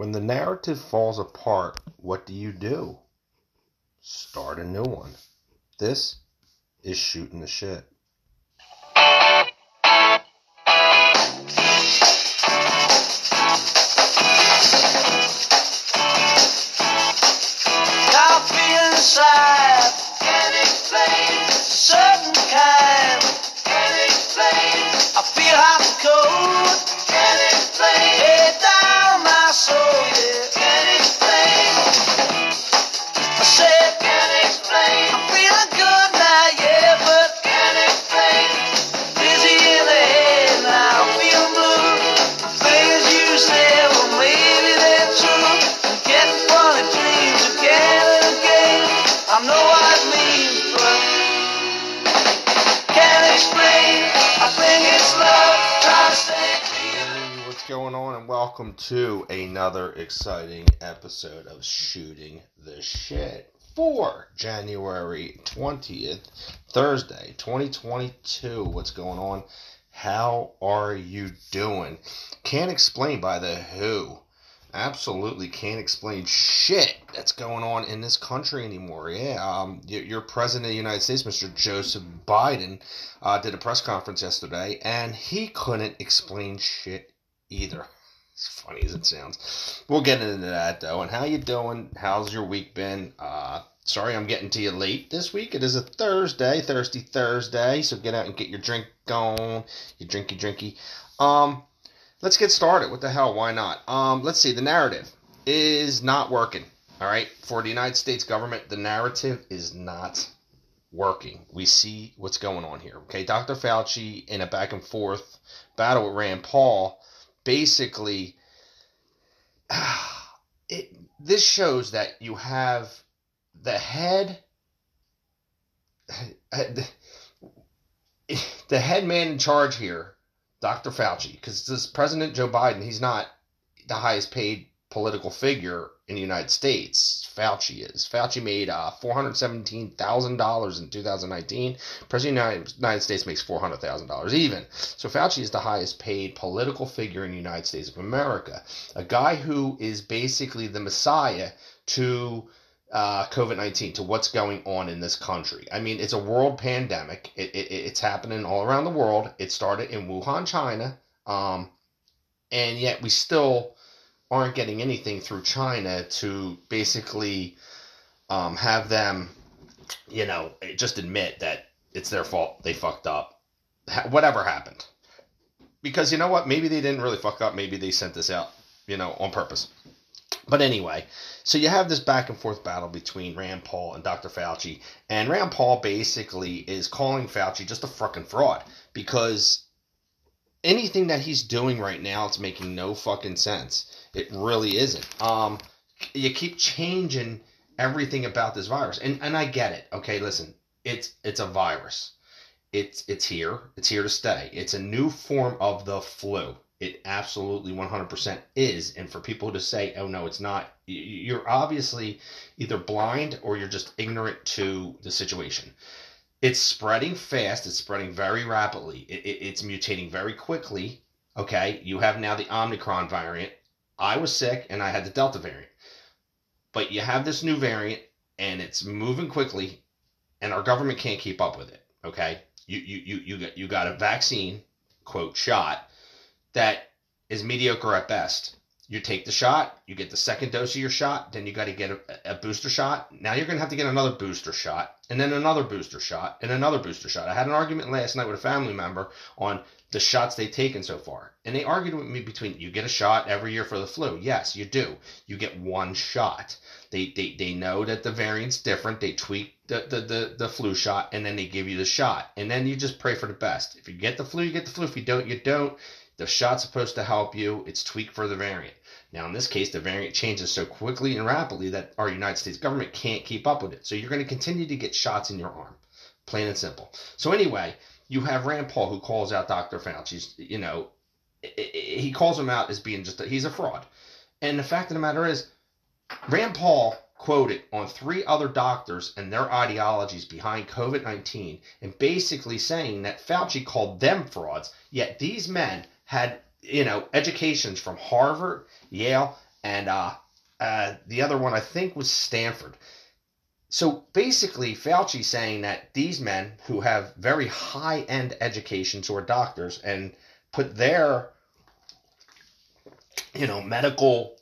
When the narrative falls apart, what do you do? Start a new one. This is shooting the shit. To another exciting episode of Shooting the Shit for January 20th, Thursday, 2022. What's going on? How are you doing? Can't explain by the who. Absolutely can't explain shit that's going on in this country anymore. Yeah, um, your, president of the United States, Mr. Joseph Biden, uh, did a press conference yesterday, and he couldn't explain shit either. As funny as it sounds. We'll get into that though. And how you doing? How's your week been? Uh, sorry I'm getting to you late this week. It is a Thursday, Thirsty Thursday. So get out and get your drink going, your drinky drinky. Um, let's get started. What the hell? Why not? Um, let's see. The narrative is not working. All right, for the United States government, the narrative is not working. We see what's going on here. Okay, Dr. Fauci in a back and forth battle with Rand Paul basically it this shows that you have the head the head man in charge here dr fauci because this president joe biden he's not the highest paid political figure in the united states fauci is fauci made uh, $417000 in 2019 president of the united states makes $400000 even so fauci is the highest paid political figure in the united states of america a guy who is basically the messiah to uh, COVID 19, to what's going on in this country. I mean, it's a world pandemic. It, it, it's happening all around the world. It started in Wuhan, China. Um, and yet we still aren't getting anything through China to basically um, have them, you know, just admit that it's their fault. They fucked up. Ha- whatever happened. Because you know what? Maybe they didn't really fuck up. Maybe they sent this out, you know, on purpose. But anyway, so you have this back and forth battle between Rand Paul and Dr. Fauci, and Rand Paul basically is calling Fauci just a fucking fraud because anything that he's doing right now, it's making no fucking sense. It really isn't. Um, you keep changing everything about this virus, and and I get it. Okay, listen, it's it's a virus. It's it's here. It's here to stay. It's a new form of the flu. It absolutely 100% is. And for people to say, oh no, it's not, you're obviously either blind or you're just ignorant to the situation. It's spreading fast, it's spreading very rapidly, it, it, it's mutating very quickly. Okay, you have now the Omicron variant. I was sick and I had the Delta variant. But you have this new variant and it's moving quickly and our government can't keep up with it. Okay, you, you, you, you, got, you got a vaccine, quote, shot that is mediocre at best. You take the shot, you get the second dose of your shot, then you got to get a, a, booster shot. Now you're going to have to get another booster shot, and then another booster shot, and another booster shot. I had an argument last night with a family member on the shots they've taken so far. And they argued with me between you get a shot every year for the flu. Yes, you do. You get one shot. They, they, they know that the variant's different. They tweak the, the, the, the flu shot, and then they give you the shot. And then you just pray for the best. If you get the flu, you get the flu. If you don't, you don't. The shot's supposed to help you. It's tweaked for the variant. Now, in this case, the variant changes so quickly and rapidly that our United States government can't keep up with it. So you're going to continue to get shots in your arm, plain and simple. So anyway, you have Rand Paul who calls out Dr. Fauci's, you know, he calls him out as being just a, he's a fraud. And the fact of the matter is, Rand Paul quoted on three other doctors and their ideologies behind COVID 19 and basically saying that Fauci called them frauds, yet these men had, you know, educations from Harvard, Yale, and uh, uh, the other one I think was Stanford. So basically, Fauci saying that these men who have very high end educations who are doctors and put their, you know, medical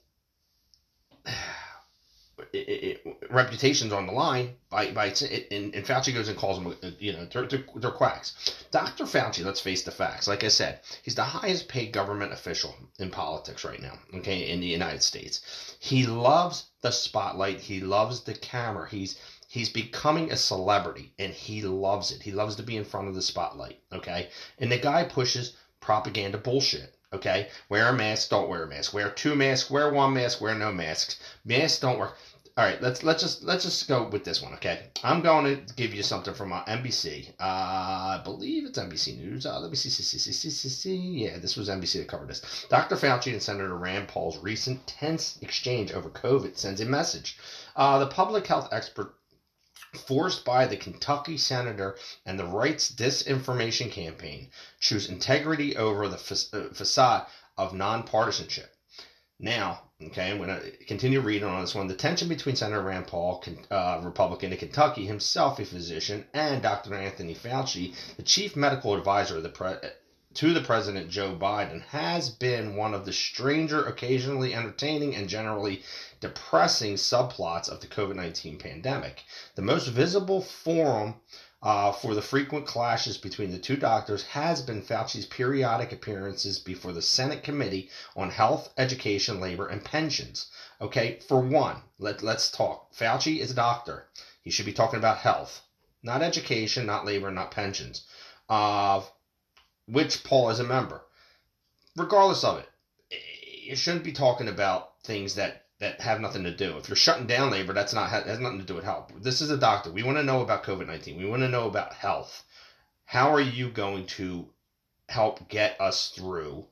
it, it, reputations on the line by by and, and Fauci goes and calls them you know they're, they're, quacks. Dr. Fauci, let's face the facts. Like I said, he's the highest paid government official in politics right now. Okay, in the United States, he loves the spotlight. He loves the camera. He's he's becoming a celebrity and he loves it. He loves to be in front of the spotlight. Okay, and the guy pushes propaganda bullshit. Okay, wear a mask, don't wear a mask. Wear two masks, wear one mask, wear no masks. Masks don't work. All right, let's let's just let's just go with this one, okay? I'm going to give you something from uh, NBC. Uh, I believe it's NBC News. Uh, let me see, see, see, see, see, see. Yeah, this was NBC that covered this. Dr. Fauci and Senator Rand Paul's recent tense exchange over COVID sends a message. Uh, the public health expert forced by the Kentucky senator and the right's disinformation campaign choose integrity over the fa- facade of nonpartisanship. Now, okay, I'm going to continue reading on this one. The tension between Senator Rand Paul, uh, Republican of Kentucky, himself a physician, and Dr. Anthony Fauci, the chief medical advisor the pre- to the President Joe Biden, has been one of the stranger, occasionally entertaining, and generally depressing subplots of the COVID 19 pandemic. The most visible forum uh, for the frequent clashes between the two doctors has been Fauci's periodic appearances before the Senate Committee on Health, Education, Labor, and Pensions. Okay, for one, let, let's talk. Fauci is a doctor. He should be talking about health, not education, not labor, not pensions, of which Paul is a member. Regardless of it, you shouldn't be talking about things that that have nothing to do. If you're shutting down labor, that's not has nothing to do with health. This is a doctor. We want to know about COVID nineteen. We want to know about health. How are you going to help get us through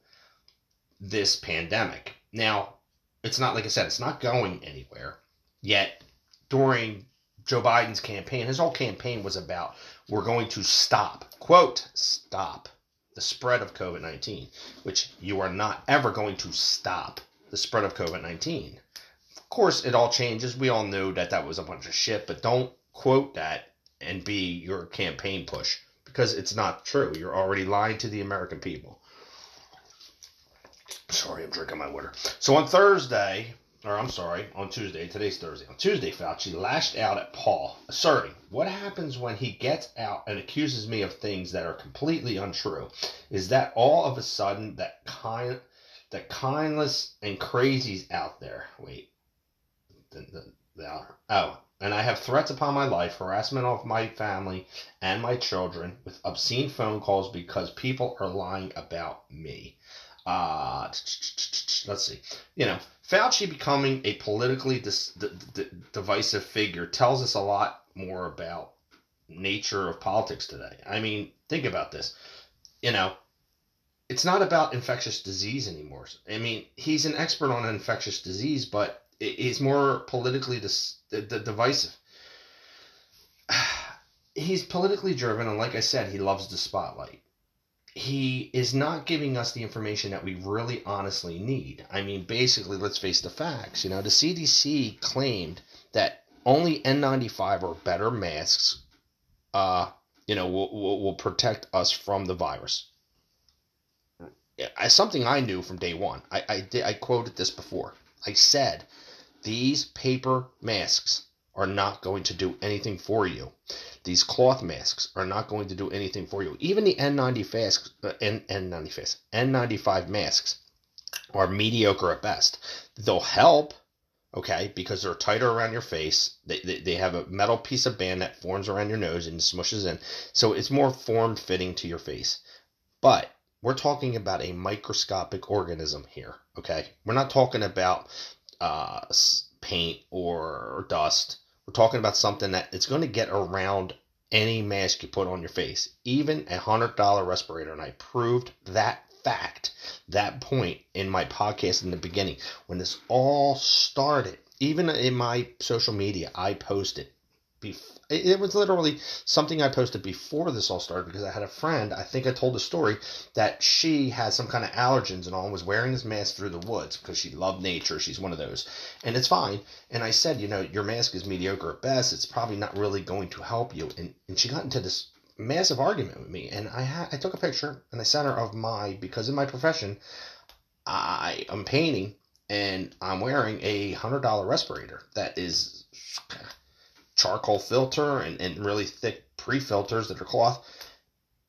this pandemic? Now, it's not like I said, it's not going anywhere. Yet during Joe Biden's campaign, his whole campaign was about we're going to stop, quote, stop the spread of COVID 19, which you are not ever going to stop the spread of COVID 19. Of course, it all changes. We all know that that was a bunch of shit, but don't quote that and be your campaign push because it's not true. You're already lying to the American people. Sorry, I'm drinking my water. So on Thursday, or I'm sorry, on Tuesday, today's Thursday. On Tuesday, Fauci lashed out at Paul, asserting, What happens when he gets out and accuses me of things that are completely untrue? Is that all of a sudden that kind the kindless and crazies out there? Wait, the, the, oh, and I have threats upon my life, harassment of my family and my children with obscene phone calls because people are lying about me. Uh, let's see. You know, Fauci becoming a politically dis- d- d- divisive figure tells us a lot more about nature of politics today. I mean, think about this. You know, it's not about infectious disease anymore. I mean, he's an expert on infectious disease, but he's more politically dis- divisive. He's politically driven, and like I said, he loves the spotlight. He is not giving us the information that we really honestly need. I mean, basically, let's face the facts. You know, the CDC claimed that only N95 or better masks, uh, you know, will, will, will protect us from the virus. Something I knew from day one. I, I I quoted this before. I said these paper masks are not going to do anything for you. These cloth masks are not going to do anything for you. Even the N95 uh, N, N95 N95 masks are mediocre at best. They'll help, okay, because they're tighter around your face. They, they, they have a metal piece of band that forms around your nose and smushes in. So it's more form fitting to your face. But we're talking about a microscopic organism here, okay? We're not talking about uh, paint or dust. We're talking about something that it's going to get around any mask you put on your face, even a hundred dollar respirator. And I proved that fact, that point in my podcast in the beginning when this all started. Even in my social media, I posted bef- it, was literally something I posted before this all started because I had a friend, I think I told the story, that she had some kind of allergens and all and was wearing this mask through the woods because she loved nature. She's one of those. And it's fine. And I said, you know, your mask is mediocre at best. It's probably not really going to help you. And, and she got into this massive argument with me. And I, ha- I took a picture and I sent her of my, because in my profession, I am painting and I'm wearing a hundred dollar respirator that is charcoal filter and, and really thick pre filters that are cloth.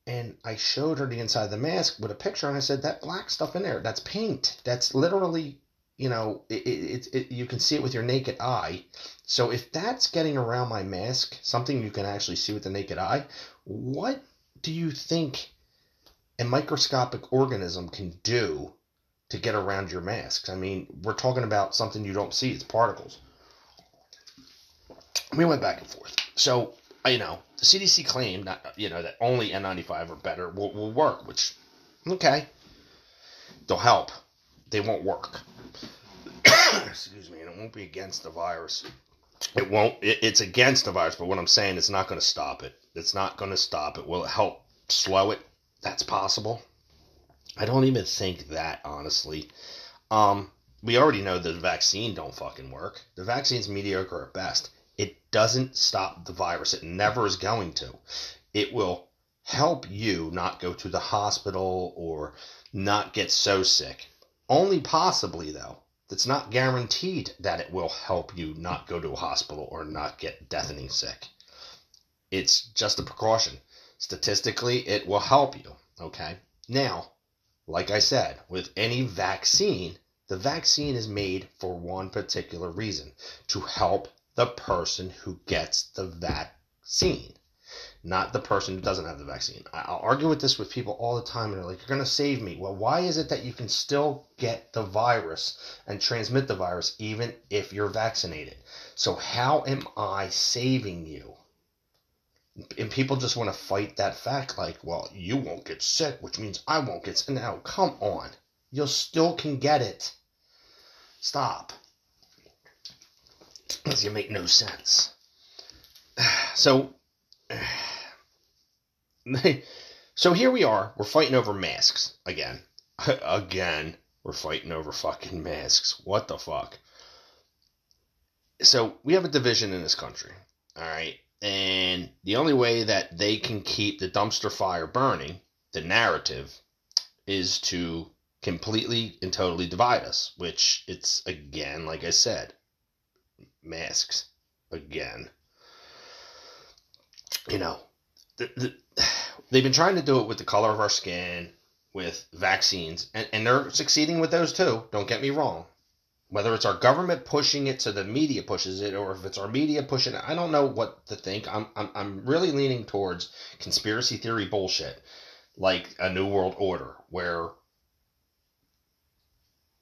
And I showed her the inside of the mask with a picture, and I said, "That black stuff in there, that's paint. That's literally, you know, it, it, it, you can see it with your naked eye. So if that's getting around my mask, something you can actually see with the naked eye, what do you think a microscopic organism can do to get around your masks. I mean, we're talking about something you don't see, it's particles. We went back and forth. So, you know, the CDC claimed that, you know, that only N95 or better will, will work, which, okay, they'll help. They won't work. Excuse me, and it won't be against the virus. It won't, it, it's against the virus, but what I'm saying, it's not going to stop it. It's not going to stop it. Will it help slow it? That's possible. I don't even think that, honestly. Um, we already know the vaccine don't fucking work. The vaccine's mediocre at best. It doesn't stop the virus. It never is going to. It will help you not go to the hospital or not get so sick. Only possibly, though. It's not guaranteed that it will help you not go to a hospital or not get deafening sick. It's just a precaution. Statistically, it will help you. Okay? Now, like I said, with any vaccine, the vaccine is made for one particular reason to help the person who gets the vaccine, not the person who doesn't have the vaccine. I'll argue with this with people all the time, and they're like, You're going to save me. Well, why is it that you can still get the virus and transmit the virus even if you're vaccinated? So, how am I saving you? and people just want to fight that fact like well you won't get sick which means i won't get sick now come on you still can get it stop because you make no sense. So so here we are. We're fighting over masks again. Again we're fighting over fucking masks. What the fuck? So we have a division in this country all right? And the only way that they can keep the dumpster fire burning, the narrative, is to completely and totally divide us, which it's again, like I said, masks again. You know, the, the, they've been trying to do it with the color of our skin, with vaccines, and, and they're succeeding with those too. Don't get me wrong whether it's our government pushing it so the media pushes it or if it's our media pushing it i don't know what to think i'm i'm, I'm really leaning towards conspiracy theory bullshit like a new world order where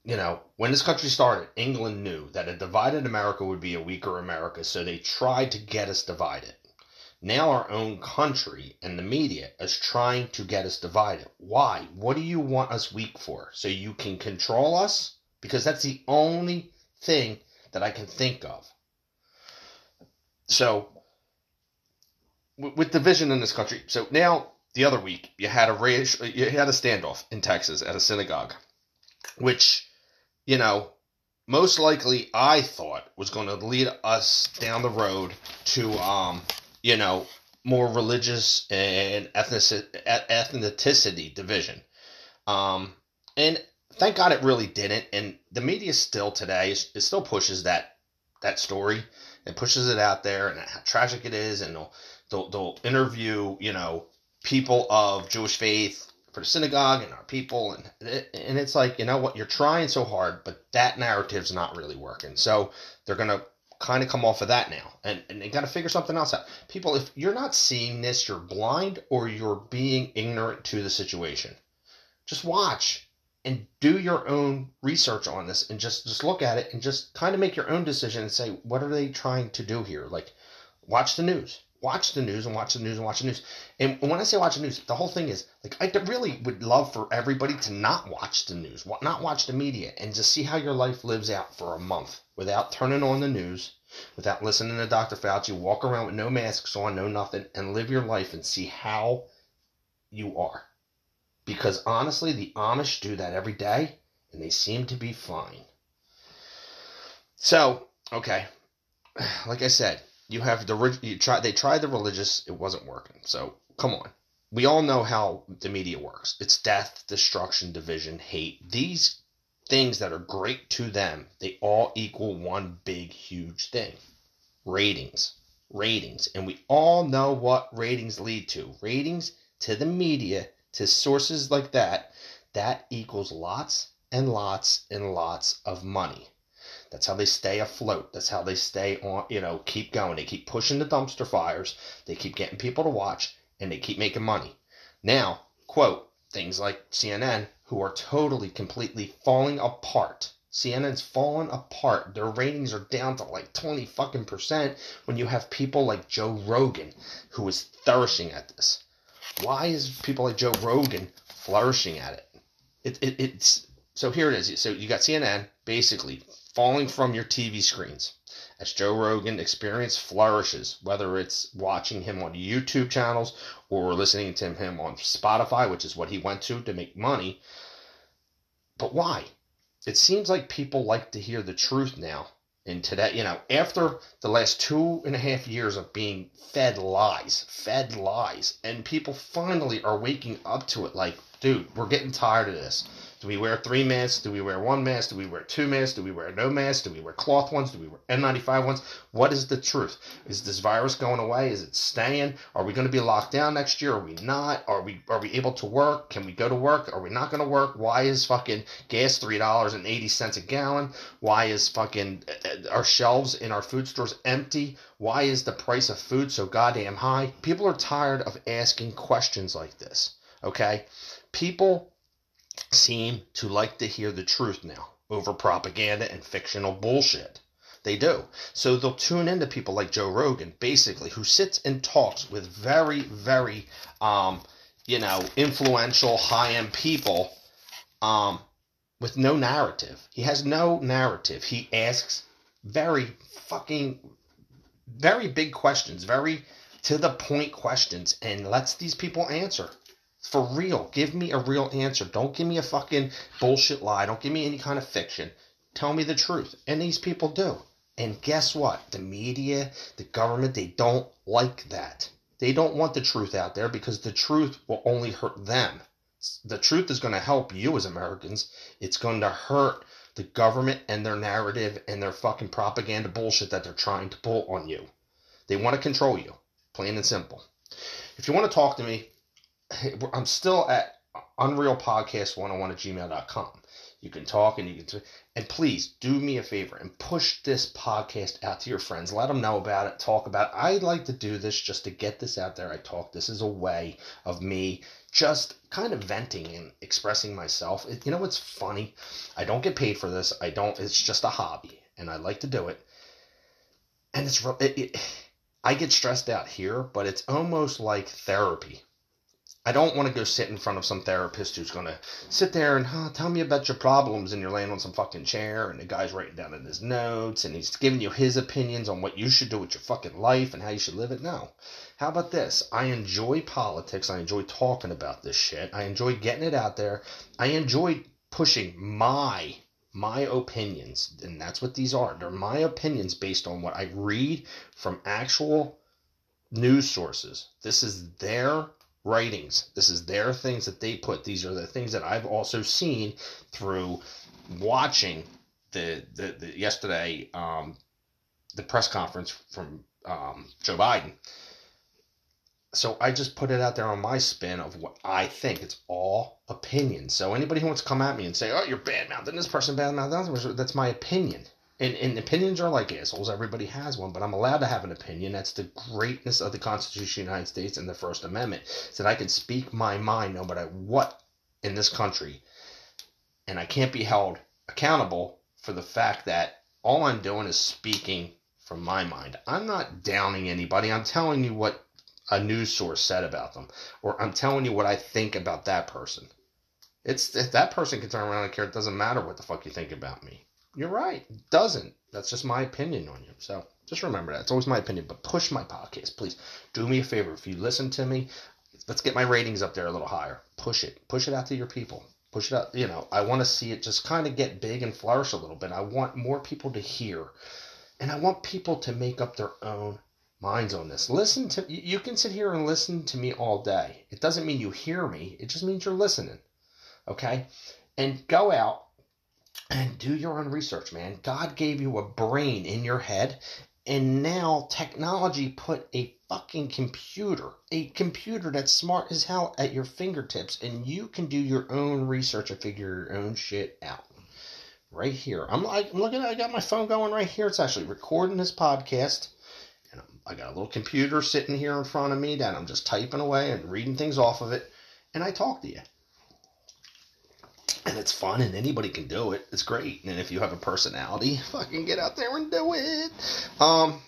you know when this country started england knew that a divided america would be a weaker america so they tried to get us divided. Now our own country and the media is trying to get us divided. Why? What do you want us weak for? So you can control us? Because that's the only thing that I can think of. So, with division in this country, so now the other week you had a race, you had a standoff in Texas at a synagogue, which, you know, most likely I thought was going to lead us down the road to, um, you know, more religious and ethnic, ethnicity division. Um, and thank God it really didn't. And the media still today it still pushes that that story and pushes it out there and how tragic it is. And they'll they'll, they'll interview you know people of Jewish faith for the synagogue and our people and and it's like you know what? You're trying so hard but that narrative's not really working. So they're gonna kind of come off of that now. And, and they got to figure something else out. People if you're not seeing this you're blind or you're being ignorant to the situation. Just watch and do your own research on this and just just look at it and just kind of make your own decision and say what are they trying to do here? Like watch the news watch the news and watch the news and watch the news and when i say watch the news the whole thing is like i really would love for everybody to not watch the news not watch the media and just see how your life lives out for a month without turning on the news without listening to Dr. Fauci, walk around with no masks on, no nothing, and live your life and see how you are. Because honestly, the Amish do that every day, and they seem to be fine. So, okay, like I said, you have the you try they tried the religious, it wasn't working. So come on, we all know how the media works. It's death, destruction, division, hate. These things that are great to them, they all equal one big, huge thing ratings. Ratings. And we all know what ratings lead to. Ratings to the media, to sources like that, that equals lots and lots and lots of money. That's how they stay afloat. That's how they stay on, you know, keep going. They keep pushing the dumpster fires. They keep getting people to watch and they keep making money. Now, quote, things like CNN, who are totally, completely falling apart. CNN's fallen apart. Their ratings are down to like 20 fucking percent when you have people like Joe Rogan, who is flourishing at this. Why is people like Joe Rogan flourishing at it? It, it? It's so here it is. So you got CNN basically falling from your TV screens as Joe Rogan experience flourishes, whether it's watching him on YouTube channels or listening to him on Spotify, which is what he went to to make money. But why? It seems like people like to hear the truth now. And today, you know, after the last two and a half years of being fed lies, fed lies, and people finally are waking up to it like, dude, we're getting tired of this. Do we wear three masks? Do we wear one mask? Do we wear two masks? Do we wear no masks? Do we wear cloth ones? Do we wear N95 ones? What is the truth? Is this virus going away? Is it staying? Are we going to be locked down next year? Are we not? Are we are we able to work? Can we go to work? Are we not going to work? Why is fucking gas three dollars and eighty cents a gallon? Why is fucking uh, our shelves in our food stores empty? Why is the price of food so goddamn high? People are tired of asking questions like this. Okay, people seem to like to hear the truth now over propaganda and fictional bullshit. They do. So they'll tune into people like Joe Rogan, basically, who sits and talks with very, very, um, you know, influential, high end people um, with no narrative. He has no narrative. He asks very fucking, very big questions, very to the point questions, and lets these people answer. For real. Give me a real answer. Don't give me a fucking bullshit lie. Don't give me any kind of fiction. Tell me the truth. And these people do. And guess what? The media, the government, they don't like that. They don't want the truth out there because the truth will only hurt them. The truth is going to help you as Americans. It's going to hurt the government and their narrative and their fucking propaganda bullshit that they're trying to pull on you. They want to control you, plain and simple. If you want to talk to me, I'm still at unrealpodcast101 at gmail.com. You can talk and you can, and please do me a favor and push this podcast out to your friends. Let them know about it. Talk about it. I like to do this just to get this out there. I talk. This is a way of me just kind of venting and expressing myself. It, you know what's funny? I don't get paid for this. I don't. It's just a hobby, and I like to do it. And it's it, it, I get stressed out here, but it's almost like therapy I don't want to go sit in front of some therapist who's going to sit there and huh, tell me about your problems and you're laying on some fucking chair and the guy's writing down in his notes and he's giving you his opinions on what you should do with your fucking life and how you should live it. No. How about this? I enjoy politics. I enjoy talking about this shit. I enjoy getting it out there. I enjoy pushing my my opinions and that's what these are. They're my opinions based on what I read from actual news sources. This is their writings. This is their things that they put. These are the things that I've also seen through watching the the, the yesterday um, the press conference from um, Joe Biden. So I just put it out there on my spin of what I think. It's all opinion. So anybody who wants to come at me and say, "Oh, you're bad mouthing this person, bad mouthing," that's my opinion and, and opinions are like assholes. Everybody has one, but I'm allowed to have an opinion. That's the greatness of the Constitution of the United States and the First Amendment. Is that I can speak my mind no matter what in this country, and I can't be held accountable for the fact that all I'm doing is speaking from my mind. I'm not downing anybody. I'm telling you what a news source said about them, or I'm telling you what I think about that person. It's if that person can turn around and care. It doesn't matter what the fuck you think about me you're right. Doesn't. That's just my opinion on you. So just remember that. It's always my opinion. But push my podcast, please. Do me a favor. If you listen to me, let's get my ratings up there a little higher. Push it. Push it out to your people. Push it out. You know, I want to see it just kind of get big and flourish a little bit. I want more people to hear. And I want people to make up their own minds on this. Listen to you can sit here and listen to me all day. It doesn't mean you hear me. It just means you're listening. Okay? And go out and do your own research, man. God gave you a brain in your head and now technology put a fucking computer, a computer that's smart as hell at your fingertips, and you can do your own research and figure your own shit out. Right here. I'm like I'm looking I got my phone going right here. It's actually recording this podcast. And I got a little computer sitting here in front of me that I'm just typing away and reading things off of it. And I talk to you and it's fun and anybody can do it. It's great. And if you have a personality, fucking get out there and do it. Um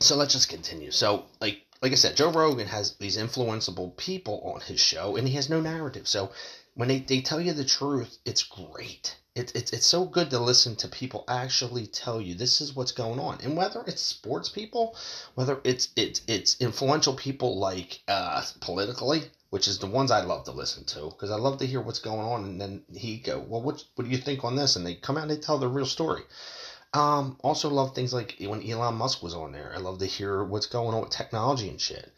so let's just continue. So like like I said, Joe Rogan has these influenceable people on his show and he has no narrative. So when they, they tell you the truth, it's great. It, it, it's so good to listen to people actually tell you this is what's going on. And whether it's sports people, whether it's it's it's influential people like uh politically, which is the ones I love to listen to because I love to hear what's going on. And then he go, well, what what do you think on this? And they come out and they tell the real story. Um, also love things like when Elon Musk was on there. I love to hear what's going on with technology and shit.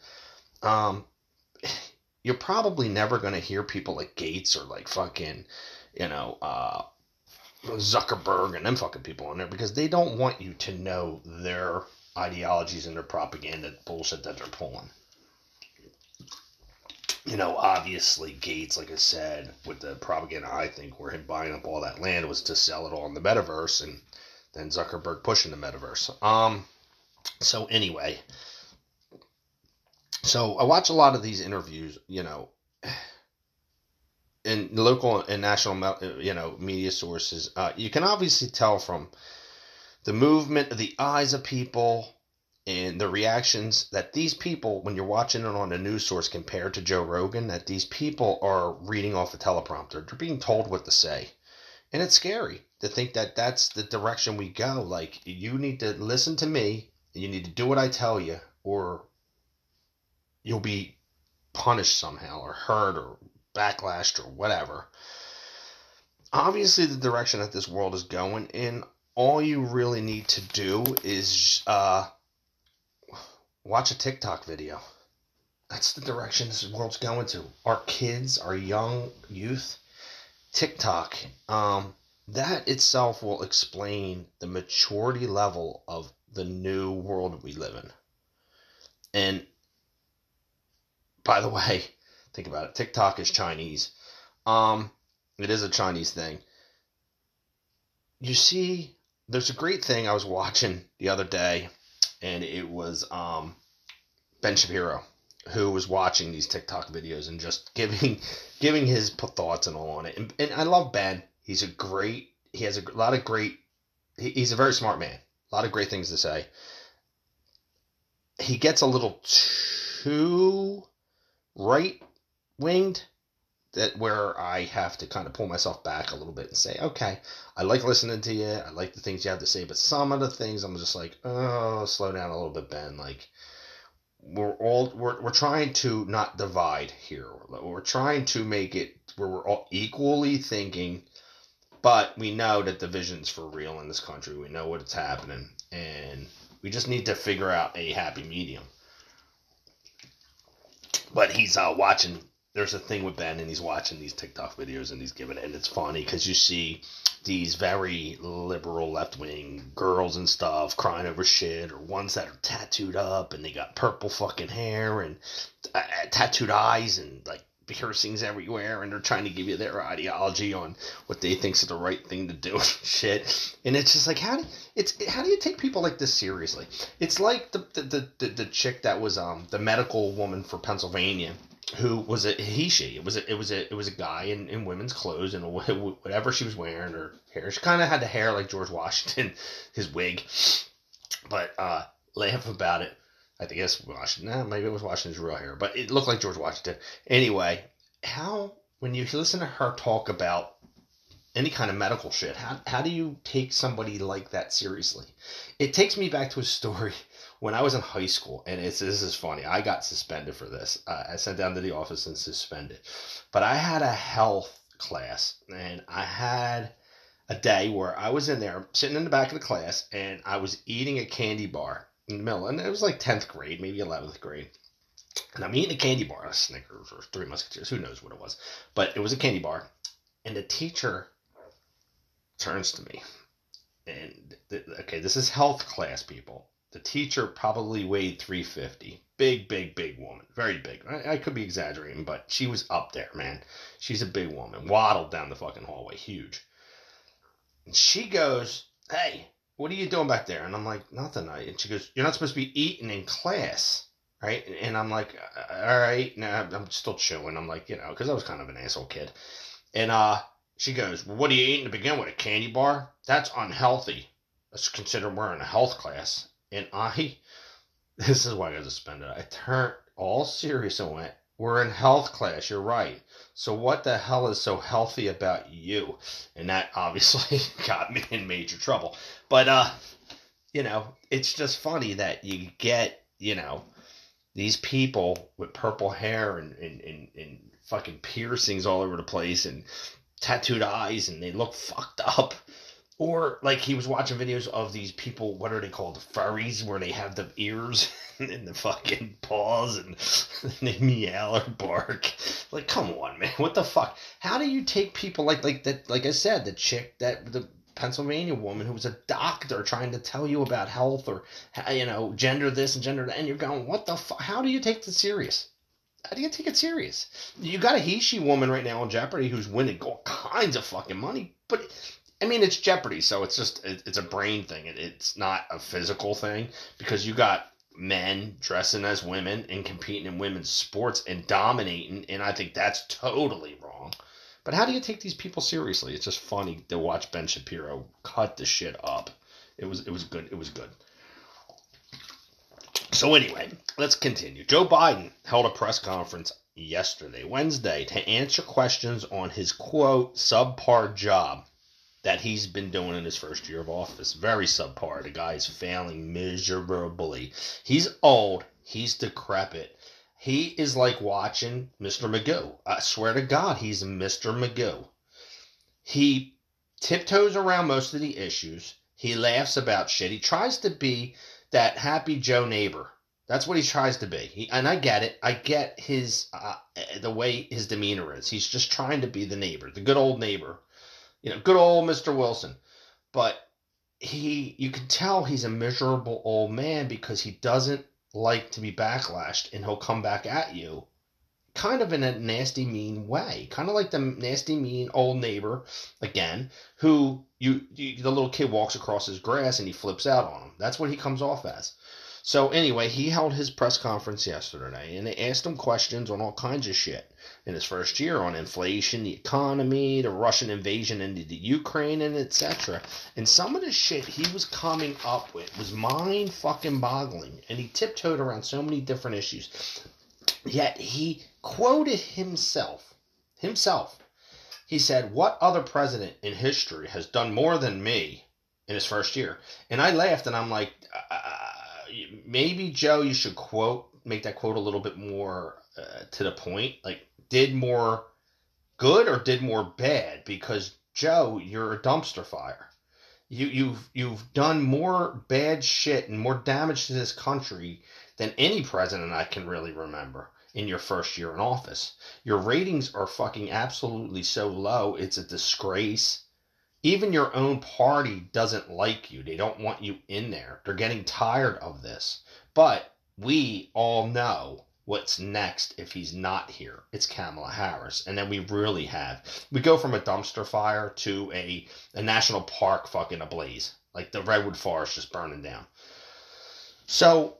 Um, you're probably never gonna hear people like Gates or like fucking, you know, uh, Zuckerberg and them fucking people on there because they don't want you to know their ideologies and their propaganda bullshit that they're pulling you know, obviously Gates, like I said, with the propaganda, I think, where him buying up all that land was to sell it all in the metaverse, and then Zuckerberg pushing the metaverse. Um, so anyway, so I watch a lot of these interviews, you know, in local and national, you know, media sources. Uh, you can obviously tell from the movement of the eyes of people and the reactions that these people, when you're watching it on a news source compared to Joe Rogan, that these people are reading off a teleprompter. They're being told what to say. And it's scary to think that that's the direction we go. Like, you need to listen to me, and you need to do what I tell you, or you'll be punished somehow, or hurt, or backlashed, or whatever. Obviously, the direction that this world is going in, all you really need to do is uh, watch a TikTok video. That's the direction this world's going to. Our kids, our young youth, TikTok. Um, that itself will explain the maturity level of the new world we live in. And by the way, think about it. TikTok is Chinese. Um, it is a Chinese thing. You see, there's a great thing I was watching the other day and it was um, Ben Shapiro who was watching these TikTok videos and just giving giving his thoughts and all on it. And, and I love Ben. He's a great. He has a lot of great. He, he's a very smart man. A lot of great things to say. He gets a little too right winged that where I have to kind of pull myself back a little bit and say, okay, I like listening to you. I like the things you have to say, but some of the things I'm just like, oh, slow down a little bit, Ben. Like, we're all we're, we're trying to not divide here. We're trying to make it where we're all equally thinking, but we know that the division's for real in this country. We know what's happening, and we just need to figure out a happy medium. But he's uh, watching there's a thing with Ben and he's watching these TikTok videos and he's giving it, and it's funny because you see these very liberal left wing girls and stuff crying over shit, or ones that are tattooed up and they got purple fucking hair and uh, tattooed eyes and like piercings everywhere, and they're trying to give you their ideology on what they think's is the right thing to do shit. And it's just like how do it's how do you take people like this seriously? It's like the the the, the chick that was um the medical woman for Pennsylvania who was a he she it was a, it was a it was a guy in, in women's clothes and whatever she was wearing her hair she kind of had the hair like George Washington his wig but uh laugh about it I think it's Washington nah, maybe it was Washington's real hair but it looked like George Washington anyway how when you listen to her talk about any kind of medical shit. How how do you take somebody like that seriously? It takes me back to a story when I was in high school, and it's this is funny. I got suspended for this. Uh, I sent down to the office and suspended, but I had a health class, and I had a day where I was in there sitting in the back of the class, and I was eating a candy bar in the middle, and it was like tenth grade, maybe eleventh grade. And I'm eating a candy bar, a Snickers or Three Musketeers, who knows what it was, but it was a candy bar, and the teacher turns to me, and okay, this is health class, people. The teacher probably weighed 350. Big, big, big woman. Very big. I, I could be exaggerating, but she was up there, man. She's a big woman. Waddled down the fucking hallway. Huge. And she goes, Hey, what are you doing back there? And I'm like, Nothing. And she goes, You're not supposed to be eating in class. Right? And I'm like, All right. Now I'm still chewing. I'm like, you know, because I was kind of an asshole kid. And uh, she goes, well, What are you eating to begin with? A candy bar? That's unhealthy. Let's consider we're in a health class. And I, this is why I got suspended. I turned all serious and went, We're in health class. You're right. So what the hell is so healthy about you? And that obviously got me in major trouble. But, uh, you know, it's just funny that you get, you know, these people with purple hair and, and, and, and fucking piercings all over the place and tattooed eyes and they look fucked up or like he was watching videos of these people, what are they called? Furries, where they have the ears and the fucking paws and they meow or bark. Like, come on, man. What the fuck? How do you take people like like that like I said, the chick that the Pennsylvania woman who was a doctor trying to tell you about health or you know, gender this and gender that and you're going, What the fuck how do you take this serious? How do you take it serious? You got a he she woman right now on Jeopardy who's winning all kinds of fucking money, but I mean, it's Jeopardy, so it's just it, it's a brain thing. It, it's not a physical thing because you got men dressing as women and competing in women's sports and dominating, and I think that's totally wrong. But how do you take these people seriously? It's just funny to watch Ben Shapiro cut the shit up. It was it was good. It was good. So anyway, let's continue. Joe Biden held a press conference yesterday, Wednesday, to answer questions on his quote subpar job that he's been doing in his first year of office. Very subpar. The guy is failing miserably. He's old. He's decrepit. He is like watching Mr. Magoo. I swear to God, he's Mr. Magoo. He tiptoes around most of the issues. He laughs about shit. He tries to be that happy Joe neighbor. That's what he tries to be. He, and I get it. I get his uh, the way his demeanor is. He's just trying to be the neighbor, the good old neighbor you know, good old Mr. Wilson. But he, you can tell he's a miserable old man because he doesn't like to be backlashed and he'll come back at you kind of in a nasty, mean way. Kind of like the nasty, mean old neighbor, again, who you, you, the little kid walks across his grass and he flips out on him. That's what he comes off as. So anyway, he held his press conference yesterday, and they asked him questions on all kinds of shit in his first year on inflation, the economy, the Russian invasion into the Ukraine, and etc. And some of the shit he was coming up with was mind fucking boggling, and he tiptoed around so many different issues. Yet he quoted himself, himself. He said, "What other president in history has done more than me in his first year?" And I laughed, and I'm like. Uh, maybe Joe, you should quote make that quote a little bit more uh, to the point. Like, did more good or did more bad? Because Joe, you're a dumpster fire. You you've you've done more bad shit and more damage to this country than any president I can really remember in your first year in office. Your ratings are fucking absolutely so low, it's a disgrace even your own party doesn't like you. They don't want you in there. They're getting tired of this. But we all know what's next if he's not here. It's Kamala Harris. And then we really have. We go from a dumpster fire to a, a national park fucking ablaze. Like the redwood forest just burning down. So,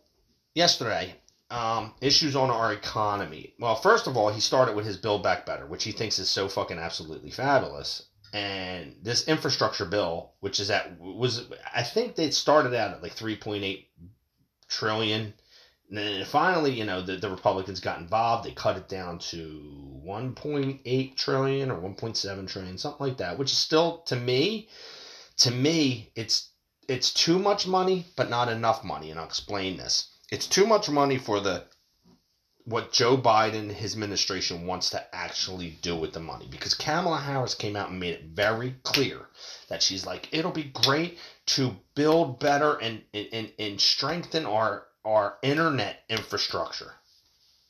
yesterday, um, issues on our economy. Well, first of all, he started with his Build Back Better, which he thinks is so fucking absolutely fabulous and this infrastructure bill, which is at was I think they started out at like 3.8 trillion. And then finally, you know, the, the Republicans got involved. They cut it down to 1.8 trillion or 1.7 trillion, something like that, which is still to me, to me, it's it's too much money, but not enough money. And I'll explain this. It's too much money for the what Joe Biden, and his administration wants to actually do with the money. Because Kamala Harris came out and made it very clear that she's like, it'll be great to build better and, and, and strengthen our, our internet infrastructure.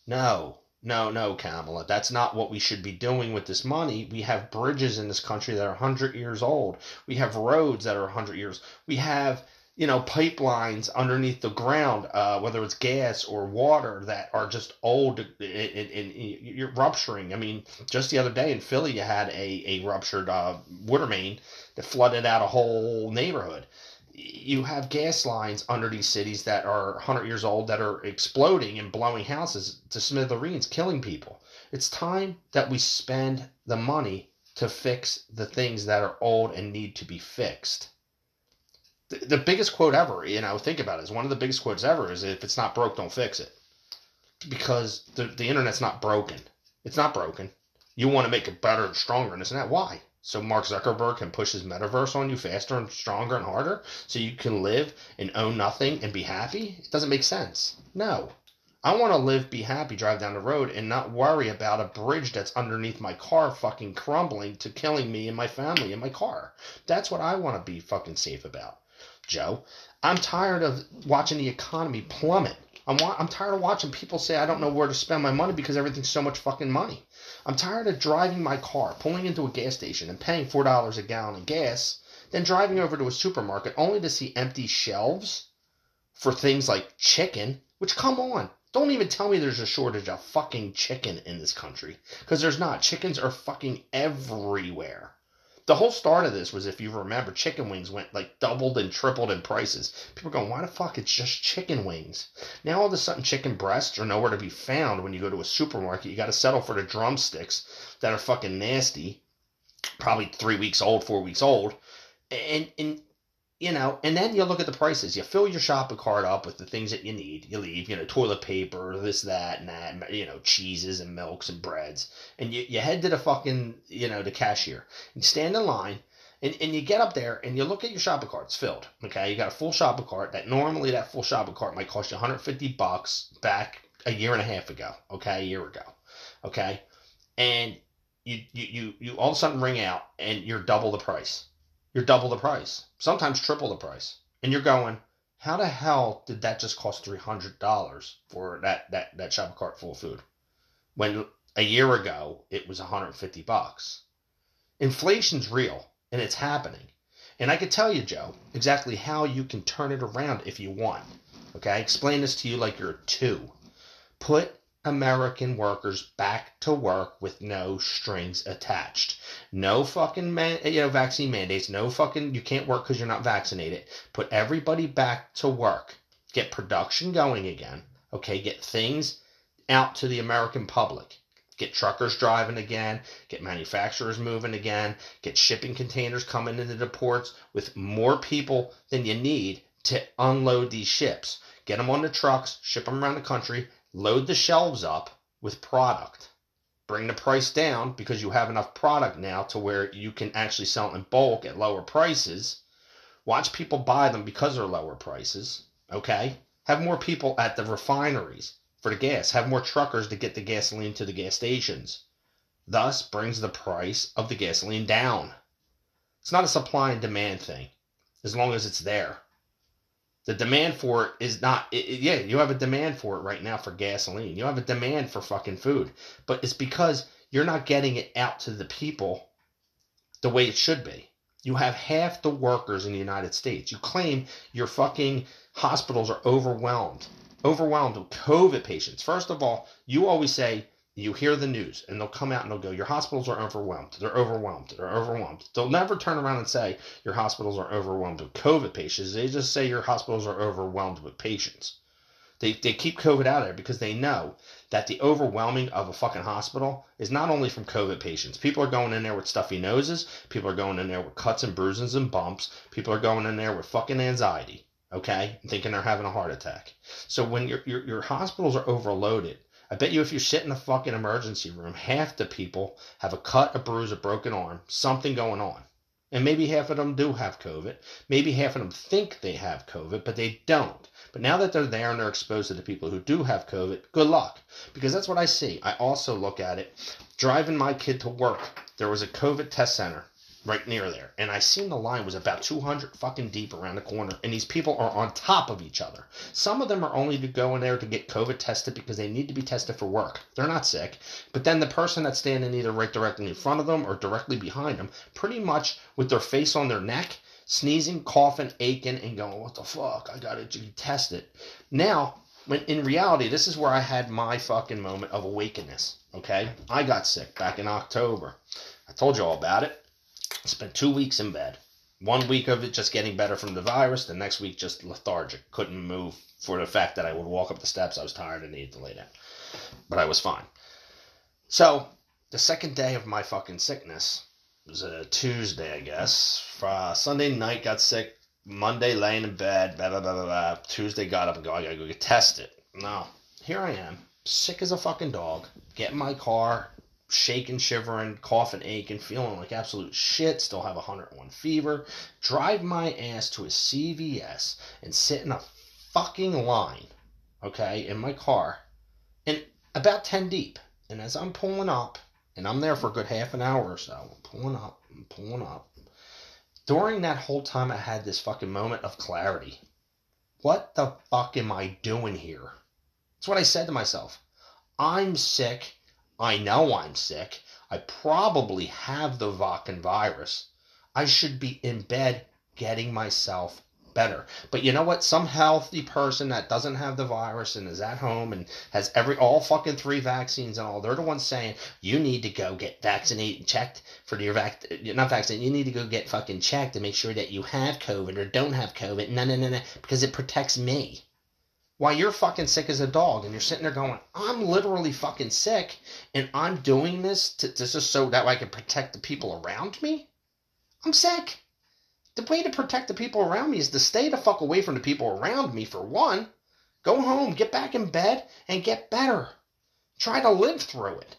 No, no, no, Kamala. That's not what we should be doing with this money. We have bridges in this country that are 100 years old. We have roads that are 100 years. We have you know, pipelines underneath the ground, uh, whether it's gas or water that are just old and, and, you're rupturing. I mean, just the other day in Philly, you had a, a ruptured uh, water main that flooded out a whole neighborhood. You have gas lines under these cities that are 100 years old that are exploding and blowing houses to smithereens, killing people. It's time that we spend the money to fix the things that are old and need to be fixed the, the biggest quote ever, you know, think about it, is one of the biggest quotes ever is if it's not broke, don't fix it. Because the, the internet's not broken. It's not broken. You want to make it better and stronger and and that. Why? So Mark Zuckerberg can push his metaverse on you faster and stronger and harder so you can live and own nothing and be happy? It doesn't make sense. No. I want to live, be happy, drive down the road, and not worry about a bridge that's underneath my car fucking crumbling to killing me and my family and my car. That's what I want to be fucking safe about. Joe. I'm tired of watching the economy plummet. I'm, wa- I'm tired of watching people say I don't know where to spend my money because everything's so much fucking money. I'm tired of driving my car, pulling into a gas station and paying $4 a gallon of gas, then driving over to a supermarket only to see empty shelves for things like chicken, which come on. Don't even tell me there's a shortage of fucking chicken in this country because there's not. Chickens are fucking everywhere the whole start of this was if you remember chicken wings went like doubled and tripled in prices. People going why the fuck it's just chicken wings? Now all of a sudden chicken breasts are nowhere to be found when you go to a supermarket. You got to settle for the drumsticks that are fucking nasty probably three weeks old four weeks old. And and you know, and then you look at the prices. You fill your shopping cart up with the things that you need. You leave, you know, toilet paper, this, that, and that, you know, cheeses and milks and breads. And you, you head to the fucking, you know, the cashier. You stand in line, and, and you get up there and you look at your shopping cart. It's filled. Okay, you got a full shopping cart. That normally that full shopping cart might cost you 150 bucks back a year and a half ago. Okay, a year ago. Okay, and you you you, you all of a sudden ring out and you're double the price you're double the price, sometimes triple the price. And you're going, how the hell did that just cost $300 for that, that, that shopping cart full of food? When a year ago it was 150 bucks. Inflation's real and it's happening. And I could tell you, Joe, exactly how you can turn it around if you want. Okay, I explain this to you like you're two. Put American workers back to work with no strings attached. No fucking man, you know vaccine mandates. No fucking you can't work because you're not vaccinated. Put everybody back to work. Get production going again. Okay, get things out to the American public. Get truckers driving again. Get manufacturers moving again. Get shipping containers coming into the ports with more people than you need to unload these ships. Get them on the trucks, ship them around the country, load the shelves up with product. Bring the price down because you have enough product now to where you can actually sell in bulk at lower prices. Watch people buy them because they're lower prices. Okay? Have more people at the refineries for the gas. Have more truckers to get the gasoline to the gas stations. Thus brings the price of the gasoline down. It's not a supply and demand thing as long as it's there. The demand for it is not, it, it, yeah, you have a demand for it right now for gasoline. You have a demand for fucking food. But it's because you're not getting it out to the people the way it should be. You have half the workers in the United States. You claim your fucking hospitals are overwhelmed. Overwhelmed with COVID patients. First of all, you always say you hear the news and they'll come out and they'll go, Your hospitals are overwhelmed. They're overwhelmed. They're overwhelmed. They'll never turn around and say your hospitals are overwhelmed with COVID patients. They just say your hospitals are overwhelmed with patients. They, they keep COVID out there because they know that the overwhelming of a fucking hospital is not only from COVID patients. People are going in there with stuffy noses. People are going in there with cuts and bruises and bumps. People are going in there with fucking anxiety. okay, thinking they're having a heart attack. So when your, your, your hospitals are overloaded, I bet you if you sit in a fucking emergency room, half the people have a cut, a bruise, a broken arm, something going on. And maybe half of them do have COVID. Maybe half of them think they have COVID, but they don't. But now that they're there and they're exposed to the people who do have COVID, good luck. Because that's what I see. I also look at it driving my kid to work. There was a COVID test center right near there. And I seen the line was about 200 fucking deep around the corner. And these people are on top of each other. Some of them are only to go in there to get COVID tested because they need to be tested for work. They're not sick. But then the person that's standing either right directly in front of them or directly behind them, pretty much with their face on their neck, sneezing, coughing, aching, and going, what the fuck? I gotta be tested. Now, when in reality, this is where I had my fucking moment of awakeness. Okay? I got sick back in October. I told you all about it. Spent two weeks in bed. One week of it just getting better from the virus, the next week just lethargic. Couldn't move for the fact that I would walk up the steps. I was tired and needed to lay down. But I was fine. So, the second day of my fucking sickness was a Tuesday, I guess. Uh, Sunday night got sick. Monday laying in bed. Blah, blah, blah, blah, blah. Tuesday got up and go, I gotta go get tested. No. Here I am, sick as a fucking dog. Get in my car, shaking, shivering, ache and feeling like absolute shit, still have 101 fever, drive my ass to a CVS and sit in a fucking line, okay, in my car, and about 10 deep. And as I'm pulling up, and I'm there for a good half an hour or so, I'm pulling up, I'm pulling up. During that whole time, I had this fucking moment of clarity. What the fuck am I doing here? That's what I said to myself. I'm sick I know I'm sick. I probably have the Vacan virus. I should be in bed getting myself better. But you know what? Some healthy person that doesn't have the virus and is at home and has every all fucking three vaccines and all, they're the ones saying you need to go get vaccinated checked for your vac not vaccinated. You need to go get fucking checked to make sure that you have COVID or don't have COVID. No, no, no, no, because it protects me while you're fucking sick as a dog and you're sitting there going, I'm literally fucking sick and I'm doing this to, this is so that I can protect the people around me? I'm sick. The way to protect the people around me is to stay the fuck away from the people around me for one. Go home, get back in bed, and get better. Try to live through it.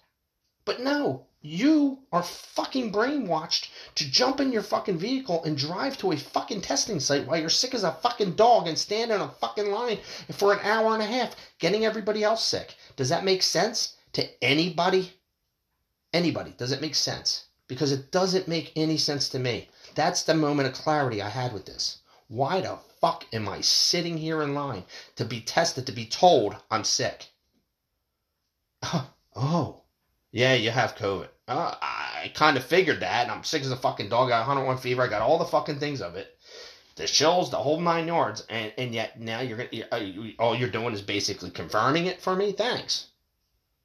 But no, you are fucking brainwashed to jump in your fucking vehicle and drive to a fucking testing site while you're sick as a fucking dog and stand in a fucking line for an hour and a half getting everybody else sick. Does that make sense to anybody? Anybody. Does it make sense? Because it doesn't make any sense to me. That's the moment of clarity I had with this. Why the fuck am I sitting here in line to be tested, to be told I'm sick? oh. Yeah, you have COVID. Uh, I kind of figured that, I'm sick as a fucking dog. I got 101 fever. I got all the fucking things of it. The chills, the whole nine yards, and, and yet now you're gonna, all you're doing is basically confirming it for me. Thanks,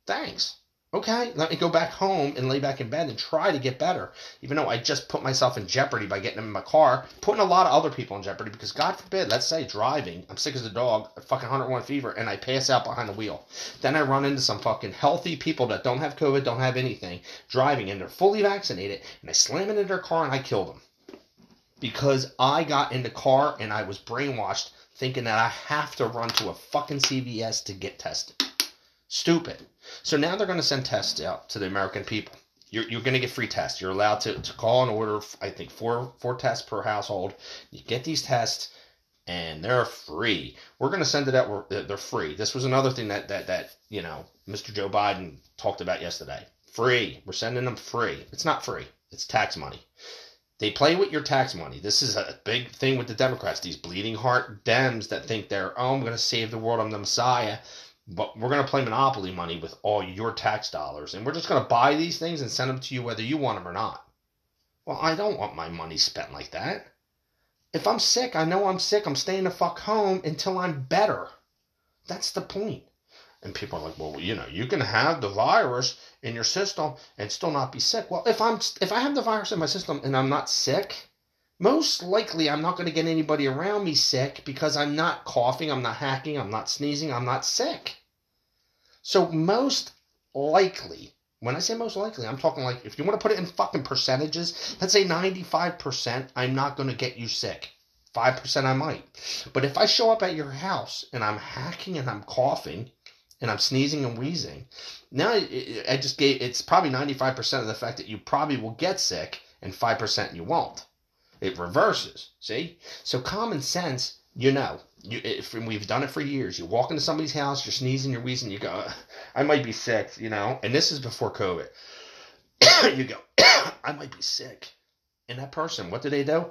thanks. Okay, let me go back home and lay back in bed and try to get better. Even though I just put myself in jeopardy by getting in my car, putting a lot of other people in jeopardy because God forbid, let's say driving, I'm sick as a dog, fucking 101 fever, and I pass out behind the wheel. Then I run into some fucking healthy people that don't have COVID, don't have anything, driving, and they're fully vaccinated, and I slam into their car and I kill them. Because I got in the car and I was brainwashed thinking that I have to run to a fucking CVS to get tested. Stupid. So now they're going to send tests out to the American people. You're, you're going to get free tests. You're allowed to, to call and order, I think, four, four tests per household. You get these tests, and they're free. We're going to send it out. They're free. This was another thing that, that, that, you know, Mr. Joe Biden talked about yesterday. Free. We're sending them free. It's not free. It's tax money. They play with your tax money. This is a big thing with the Democrats. These bleeding heart Dems that think they're, oh, I'm going to save the world. I'm the Messiah but we're going to play monopoly money with all your tax dollars and we're just going to buy these things and send them to you whether you want them or not. Well i don't want my money spent like that. If i'm sick i know i'm sick i'm staying the fuck home until i'm better. That's the point. and people are like well you know you can have the virus in your system and still not be sick. Well if i'm if i have the virus in my system and i'm not sick most likely I'm not going to get anybody around me sick because I'm not coughing, I'm not hacking, I'm not sneezing, I'm not sick. So most likely, when I say most likely, I'm talking like if you want to put it in fucking percentages, let's say 95% I'm not going to get you sick. 5% I might. But if I show up at your house and I'm hacking and I'm coughing and I'm sneezing and wheezing, now I just gave it's probably 95% of the fact that you probably will get sick and 5% you won't. It reverses, see? So common sense, you know, you, if, we've done it for years. You walk into somebody's house, you're sneezing, you're wheezing, you go, I might be sick, you know, and this is before COVID. you go, I might be sick. And that person, what do they do?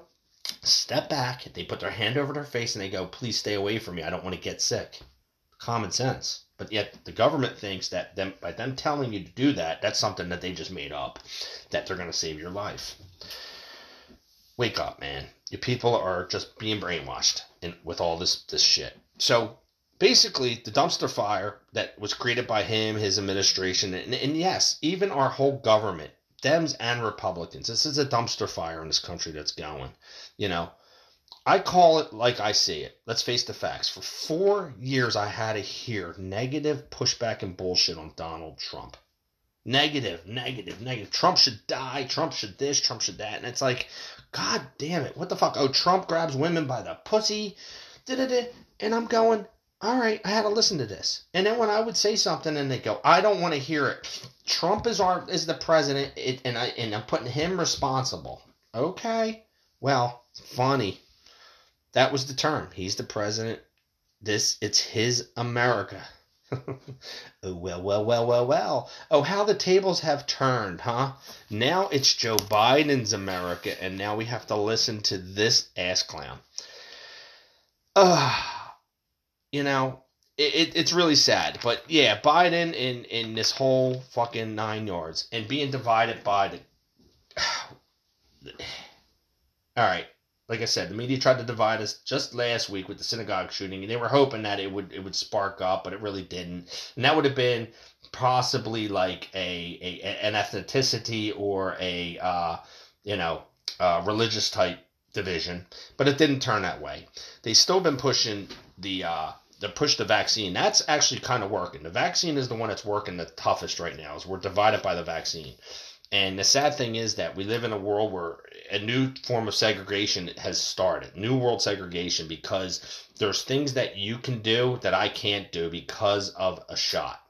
Step back, they put their hand over their face and they go, please stay away from me. I don't want to get sick. Common sense. But yet the government thinks that them by them telling you to do that, that's something that they just made up, that they're going to save your life. Wake up, man. Your people are just being brainwashed in, with all this this shit. So basically, the dumpster fire that was created by him, his administration, and, and yes, even our whole government, Dems and Republicans. This is a dumpster fire in this country that's going. You know, I call it like I see it. Let's face the facts. For four years, I had to hear negative pushback and bullshit on Donald Trump. Negative, negative, negative. Trump should die. Trump should this. Trump should that. And it's like, God damn it. What the fuck? Oh, Trump grabs women by the pussy. Da-da-da. And I'm going, all right, I had to listen to this. And then when I would say something and they go, I don't want to hear it. Trump is our is the president, it, and I and I'm putting him responsible. Okay, well, funny. That was the term. He's the president. This it's his America. Oh, well, well, well, well, well. Oh, how the tables have turned, huh? Now it's Joe Biden's America, and now we have to listen to this ass clown. Uh, you know, it, it, it's really sad. But yeah, Biden in, in this whole fucking nine yards and being divided by the. All right, like I said, the media tried to divide us just last week with the synagogue shooting, and they were hoping that it would it would spark up, but it really didn't. And that would have been possibly like a, a an ethnicity or a uh, you know uh, religious type division, but it didn't turn that way. They've still been pushing the uh, the push the vaccine. That's actually kind of working. The vaccine is the one that's working the toughest right now. Is we're divided by the vaccine. And the sad thing is that we live in a world where a new form of segregation has started, new world segregation, because there's things that you can do that I can't do because of a shot.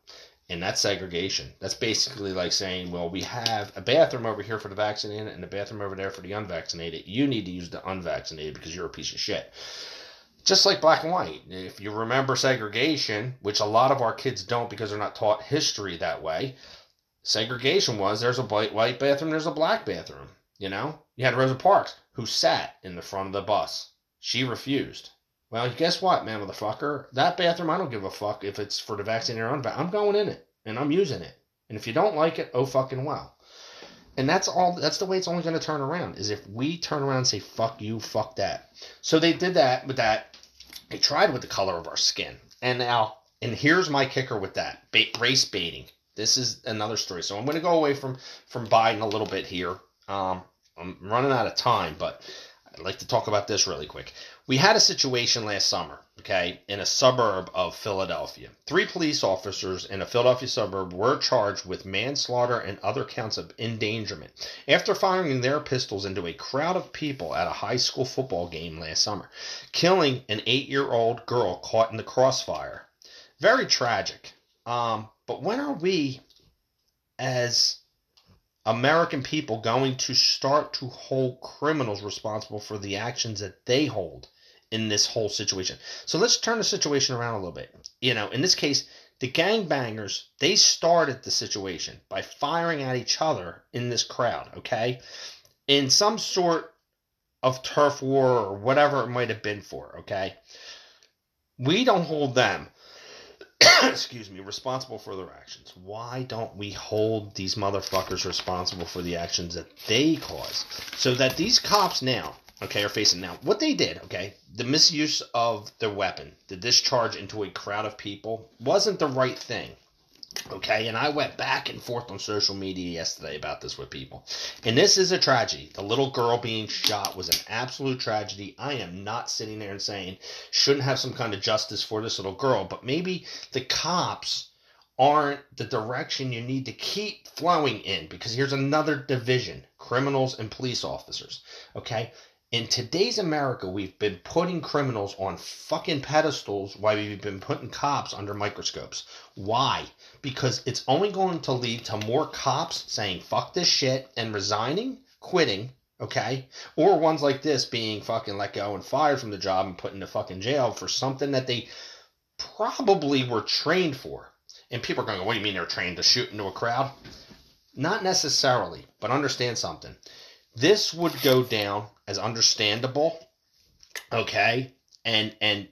And that's segregation. That's basically like saying, well, we have a bathroom over here for the vaccinated and a bathroom over there for the unvaccinated. You need to use the unvaccinated because you're a piece of shit. Just like black and white. If you remember segregation, which a lot of our kids don't because they're not taught history that way, segregation was there's a white bathroom, there's a black bathroom. You know, you had Rosa Parks who sat in the front of the bus. She refused. Well, guess what, man, motherfucker? That bathroom, I don't give a fuck if it's for the vaccine or unvaccinated. I'm going in it and I'm using it. And if you don't like it, oh fucking well. And that's all. That's the way it's only going to turn around. Is if we turn around and say fuck you, fuck that. So they did that with that. They tried with the color of our skin. And now, and here's my kicker with that: ba- race baiting. This is another story. So I'm going to go away from from Biden a little bit here. Um, I'm running out of time, but I'd like to talk about this really quick. We had a situation last summer, okay, in a suburb of Philadelphia. Three police officers in a Philadelphia suburb were charged with manslaughter and other counts of endangerment after firing their pistols into a crowd of people at a high school football game last summer, killing an eight year old girl caught in the crossfire. Very tragic. Um, but when are we, as American people, going to start to hold criminals responsible for the actions that they hold in this whole situation? So let's turn the situation around a little bit. You know, in this case, the gangbangers, they started the situation by firing at each other in this crowd, okay? In some sort of turf war or whatever it might have been for, okay? We don't hold them excuse me, responsible for their actions. Why don't we hold these motherfuckers responsible for the actions that they cause? So that these cops now, okay, are facing now what they did, okay, the misuse of the weapon, the discharge into a crowd of people wasn't the right thing. Okay, and I went back and forth on social media yesterday about this with people. And this is a tragedy. The little girl being shot was an absolute tragedy. I am not sitting there and saying shouldn't have some kind of justice for this little girl, but maybe the cops aren't the direction you need to keep flowing in because here's another division criminals and police officers. Okay, In today's America, we've been putting criminals on fucking pedestals while we've been putting cops under microscopes. Why? Because it's only going to lead to more cops saying fuck this shit and resigning, quitting, okay? Or ones like this being fucking let go and fired from the job and put into fucking jail for something that they probably were trained for. And people are going, what do you mean they're trained to shoot into a crowd? Not necessarily, but understand something. This would go down as understandable, okay? And and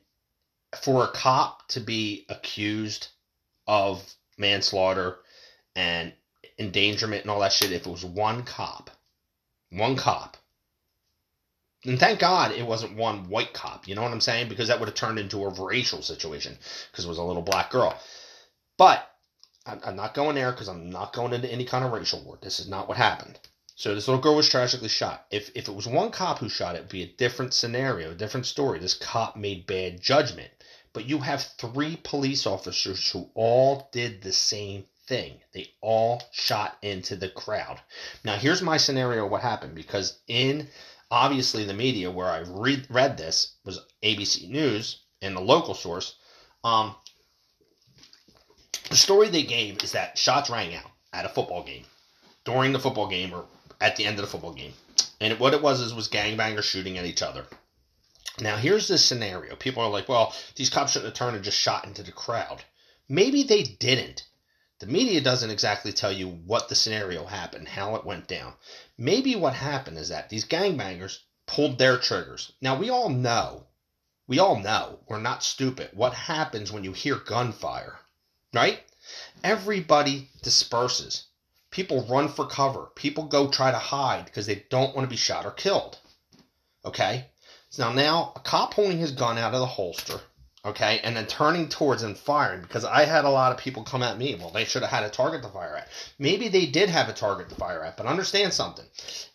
for a cop to be accused of manslaughter and endangerment and all that shit, if it was one cop, one cop, and thank God it wasn't one white cop, you know what I'm saying? Because that would have turned into a racial situation because it was a little black girl. But I'm, not going there because I'm not going into any kind of racial war. This is not what happened. So this little girl was tragically shot. If if it was one cop who shot it, it'd be a different scenario, a different story. This cop made bad judgment. But you have three police officers who all did the same thing. They all shot into the crowd. Now here's my scenario what happened because in obviously the media where I read read this was ABC News and the local source. Um, the story they gave is that shots rang out at a football game during the football game or at the end of the football game. And what it was is was gangbangers shooting at each other. Now here's the scenario. People are like, well, these cops shouldn't have turned and just shot into the crowd. Maybe they didn't. The media doesn't exactly tell you what the scenario happened, how it went down. Maybe what happened is that these gangbangers pulled their triggers. Now we all know, we all know, we're not stupid. What happens when you hear gunfire, right? Everybody disperses. People run for cover. People go try to hide because they don't want to be shot or killed. Okay? So now now, a cop pulling his gun out of the holster, okay, and then turning towards and firing because I had a lot of people come at me. Well, they should have had a target to fire at. Maybe they did have a target to fire at, but understand something.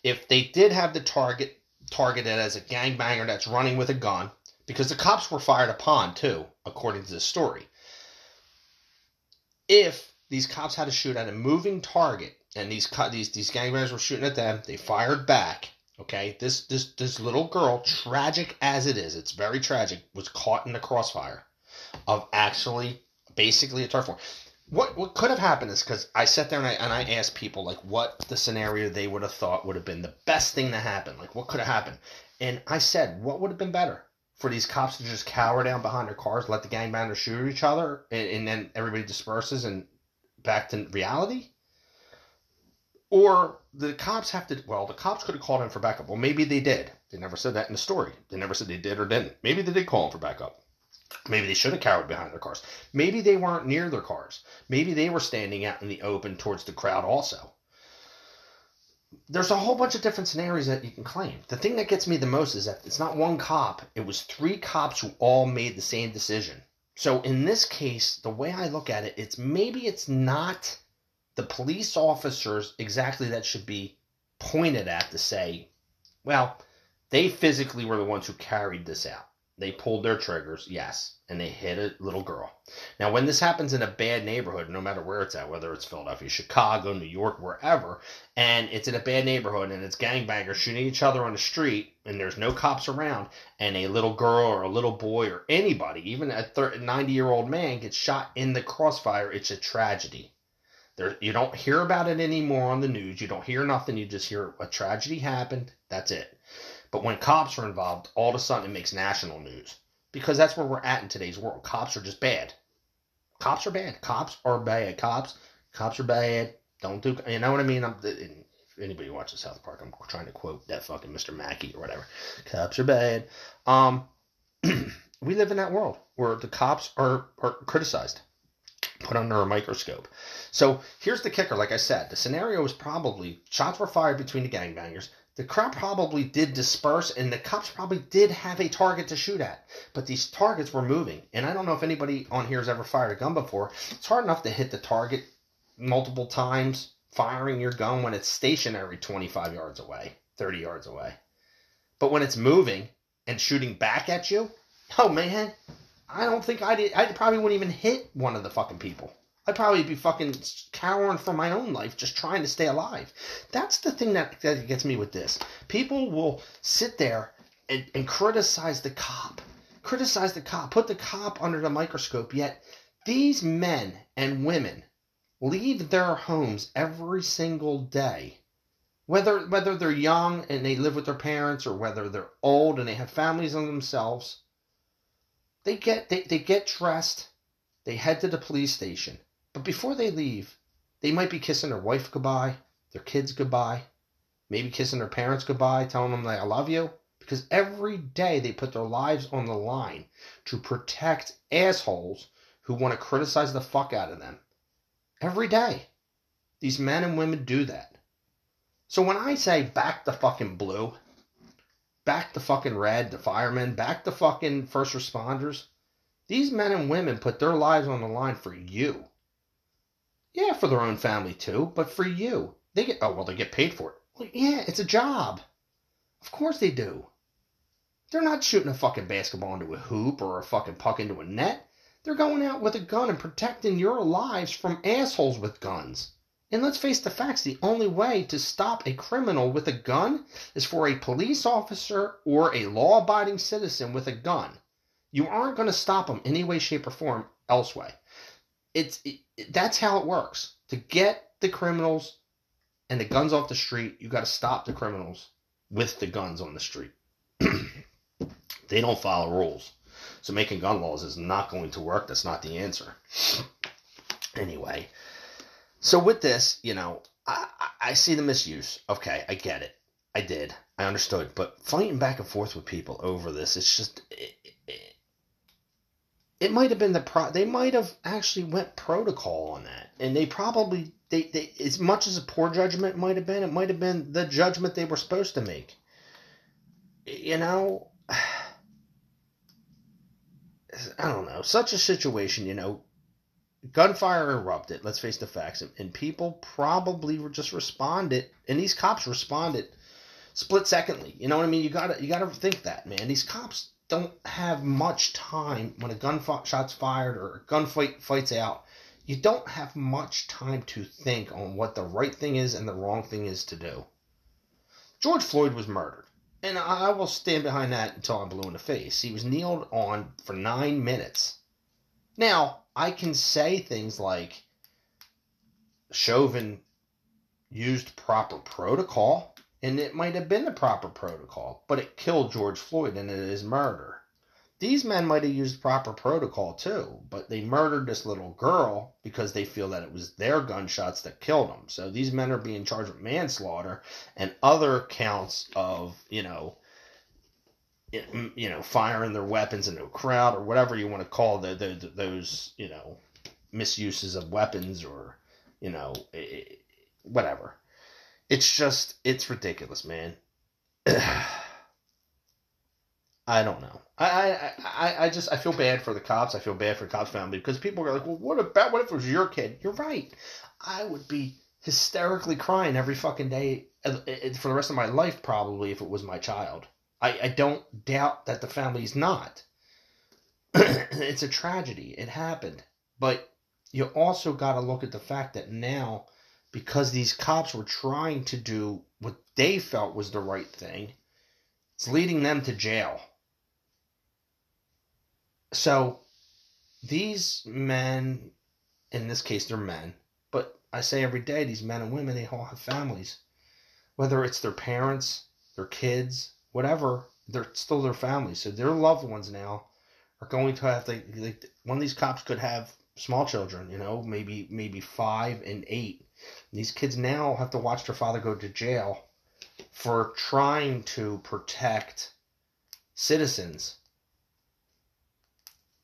If they did have the target targeted as a gangbanger that's running with a gun, because the cops were fired upon too, according to the story. If these cops had to shoot at a moving target and these these these gangbangers were shooting at them, they fired back Okay, this this this little girl, tragic as it is, it's very tragic, was caught in the crossfire of actually basically a turf war. What what could have happened is because I sat there and I and I asked people like what the scenario they would have thought would have been the best thing to happen, like what could have happened, and I said what would have been better? For these cops to just cower down behind their cars, let the gangbangers shoot at each other, and, and then everybody disperses and back to reality or the cops have to, well, the cops could have called in for backup. Well, maybe they did. They never said that in the story. They never said they did or didn't. Maybe they did call in for backup. Maybe they should have cowered behind their cars. Maybe they weren't near their cars. Maybe they were standing out in the open towards the crowd also. There's a whole bunch of different scenarios that you can claim. The thing that gets me the most is that it's not one cop, it was three cops who all made the same decision. So in this case, the way I look at it, it's maybe it's not the police officers exactly that should be pointed at to say, well, they physically were the ones who carried this out. They pulled their triggers, yes, and they hit a little girl. Now, when this happens in a bad neighborhood, no matter where it's at, whether it's Philadelphia, Chicago, New York, wherever, and it's in a bad neighborhood and it's gangbangers shooting each other on the street and there's no cops around, and a little girl or a little boy or anybody, even a 90 year old man, gets shot in the crossfire, it's a tragedy. There, you don't hear about it anymore on the news. You don't hear nothing. You just hear a tragedy happened. That's it. But when cops are involved, all of a sudden it makes national news because that's where we're at in today's world. Cops are just bad. Cops are bad. Cops are bad. Cops, cops are bad. Don't do. You know what I mean? I'm, anybody watches South Park, I'm trying to quote that fucking Mr. Mackey or whatever. Cops are bad. Um, we live in that world where the cops are are criticized put under a microscope. So here's the kicker. Like I said, the scenario was probably shots were fired between the gangbangers. The crowd probably did disperse, and the cops probably did have a target to shoot at. But these targets were moving, and I don't know if anybody on here has ever fired a gun before. It's hard enough to hit the target multiple times firing your gun when it's stationary 25 yards away, 30 yards away. But when it's moving and shooting back at you, oh man, I don't think I did. I probably wouldn't even hit one of the fucking people. I'd probably be fucking cowering for my own life, just trying to stay alive. That's the thing that, that gets me with this. People will sit there and, and criticize the cop. Criticize the cop. Put the cop under the microscope. Yet these men and women leave their homes every single day. Whether whether they're young and they live with their parents or whether they're old and they have families on themselves, they get they, they get dressed, they head to the police station. But before they leave, they might be kissing their wife goodbye, their kids goodbye, maybe kissing their parents goodbye, telling them that I love you. Because every day they put their lives on the line to protect assholes who want to criticize the fuck out of them. Every day. These men and women do that. So when I say back the fucking blue, back the fucking red, the firemen, back the fucking first responders, these men and women put their lives on the line for you. Yeah, for their own family too, but for you. They get oh well they get paid for it. Well, yeah, it's a job. Of course they do. They're not shooting a fucking basketball into a hoop or a fucking puck into a net. They're going out with a gun and protecting your lives from assholes with guns. And let's face the facts the only way to stop a criminal with a gun is for a police officer or a law abiding citizen with a gun. You aren't going to stop them any way, shape, or form elsewhere. It's it, that's how it works. To get the criminals and the guns off the street, you got to stop the criminals with the guns on the street. they don't follow rules. So making gun laws is not going to work. That's not the answer. Anyway, so with this, you know, I, I see the misuse. Okay, I get it. I did. I understood. But fighting back and forth with people over this, it's just. It, it, might have been the pro. They might have actually went protocol on that, and they probably they, they as much as a poor judgment might have been, it might have been the judgment they were supposed to make. You know, I don't know. Such a situation, you know, gunfire erupted. Let's face the facts, and, people probably were just responded, and these cops responded split secondly. You know what I mean? You gotta you gotta think that, man. These cops don't have much time when a gun shot's fired or a gunfight fights out. You don't have much time to think on what the right thing is and the wrong thing is to do. George Floyd was murdered. And I will stand behind that until I'm blue in the face. He was kneeled on for nine minutes. Now, I can say things like Chauvin used proper protocol, and it might have been the proper protocol, but it killed George Floyd and it is murder. These men might have used proper protocol too, but they murdered this little girl because they feel that it was their gunshots that killed them. So these men are being charged with manslaughter and other counts of, you know, you know, firing their weapons into a crowd or whatever you want to call the, the, the those, you know, misuses of weapons or, you know, whatever. It's just, it's ridiculous, man. I don't know. I, I, I, I just I feel bad for the cops. I feel bad for the cops family because people are like, well, what about what if it was your kid? You're right. I would be hysterically crying every fucking day uh, uh, for the rest of my life probably if it was my child. I, I don't doubt that the family's not. it's a tragedy. It happened. But you also got to look at the fact that now, because these cops were trying to do what they felt was the right thing, it's leading them to jail. So these men, in this case, they're men, but I say every day, these men and women, they all have families. Whether it's their parents, their kids, whatever, they're still their family. So their loved ones now are going to have to. Like, one of these cops could have small children, you know, maybe maybe five and eight. These kids now have to watch their father go to jail for trying to protect citizens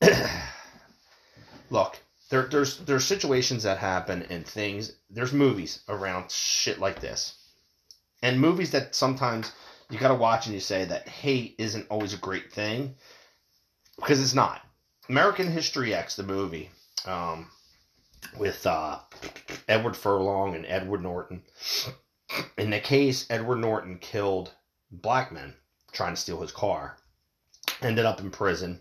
look, there, there's there's situations that happen and things. There's movies around shit like this, and movies that sometimes you gotta watch and you say that hate isn't always a great thing because it's not. American History X, the movie, um, with uh, Edward Furlong and Edward Norton. In the case, Edward Norton killed black men trying to steal his car. Ended up in prison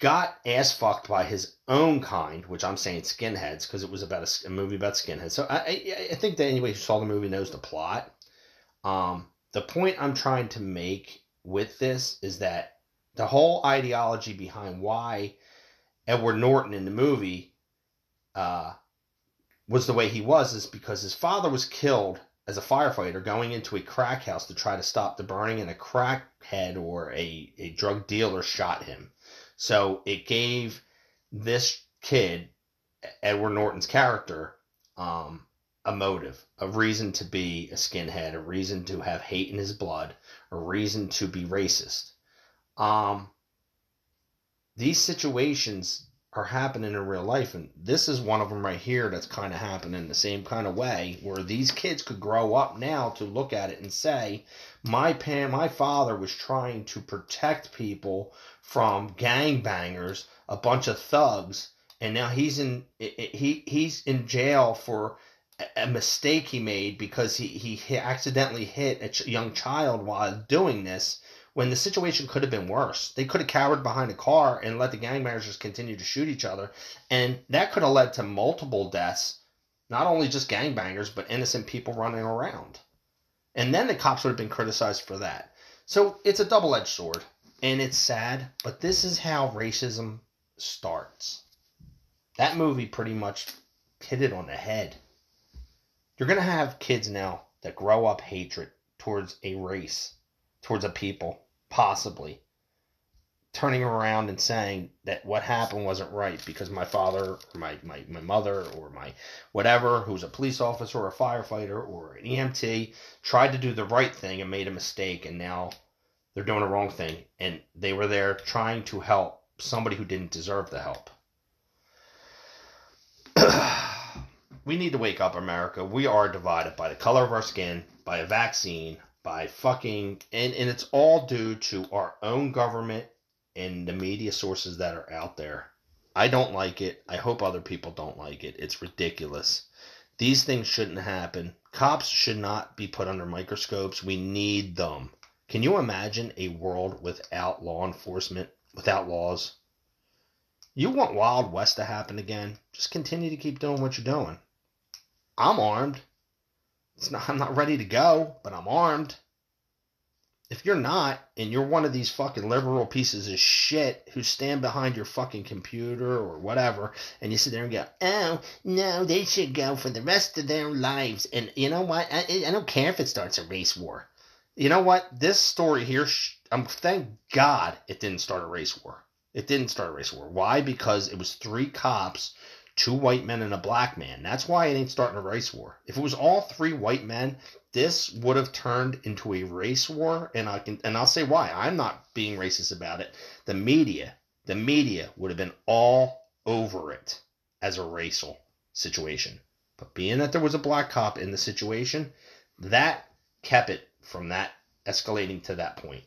got ass fucked by his own kind, which I'm saying skinheads because it was about a, a, movie about skinheads. So I, I, I think that anybody who saw the movie knows the plot. Um, the point I'm trying to make with this is that the whole ideology behind why Edward Norton in the movie uh, was the way he was is because his father was killed as a firefighter going into a crack house to try to stop the burning, and a crackhead or a, a drug dealer shot him. So it gave this kid, Edward Norton's character, um, a motive, a reason to be a skinhead, a reason to have hate in his blood, a reason to be racist. Um, these situations are happening in real life, and this is one of them right here that's kind of happening the same kind of way, where these kids could grow up now to look at it and say, "My pan, my father was trying to protect people from gangbangers, a bunch of thugs, and now he's in he he's in jail for." a mistake he made because he, he accidentally hit a young child while doing this when the situation could have been worse. They could have cowered behind a car and let the gangbangers just continue to shoot each other. And that could have led to multiple deaths, not only just gangbangers, but innocent people running around. And then the cops would have been criticized for that. So it's a double edged sword. And it's sad, but this is how racism starts. That movie pretty much hit it on the head. You're going to have kids now that grow up hatred towards a race, towards a people, possibly turning around and saying that what happened wasn't right because my father or my, my, my mother or my whatever who's a police officer or a firefighter or an EMT tried to do the right thing and made a mistake and now they're doing the wrong thing and they were there trying to help somebody who didn't deserve the help. we need to wake up, America. We are divided by the color of our skin, by a vaccine, by fucking, and, and it's all due to our own government and the media sources that are out there. I don't like it. I hope other people don't like it. It's ridiculous. These things shouldn't happen. Cops should not be put under microscopes. We need them. Can you imagine a world without law enforcement, without laws? You want Wild West to happen again? Just continue to keep doing what you're doing. I'm armed. Not, I'm not ready to go, but I'm armed. If you're not, and you're one of these fucking liberal pieces of shit who stand behind your fucking computer or whatever, and you sit there and go, oh, no, they should go for the rest of their lives. And you know what? I, I don't care if it starts a race war. You know what? This story here, I'm thank God it didn't start a race war. It didn't start a race war. Why? Because it was three cops two white men and a black man. That's why it ain't starting a race war. If it was all three white men, this would have turned into a race war, and I can and I'll say why. I'm not being racist about it. The media, the media would have been all over it as a racial situation. But being that there was a black cop in the situation, that kept it from that escalating to that point.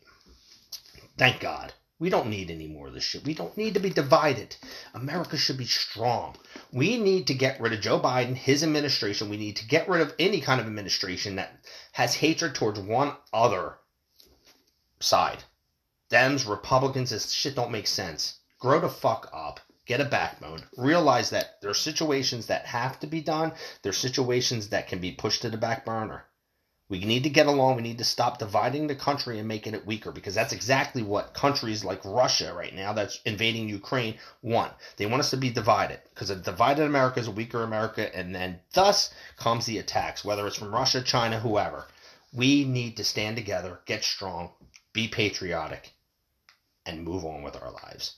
Thank God. We don't need any more of this shit. We don't need to be divided. America should be strong. We need to get rid of Joe Biden, his administration. We need to get rid of any kind of administration that has hatred towards one other side. Dems, Republicans, this shit don't make sense. Grow the fuck up. Get a backbone. Realize that there are situations that have to be done. There are situations that can be pushed to the back burner. We need to get along. We need to stop dividing the country and making it weaker because that's exactly what countries like Russia right now that's invading Ukraine want. They want us to be divided because a divided America is a weaker America, and then thus comes the attacks, whether it's from Russia, China, whoever. We need to stand together, get strong, be patriotic, and move on with our lives.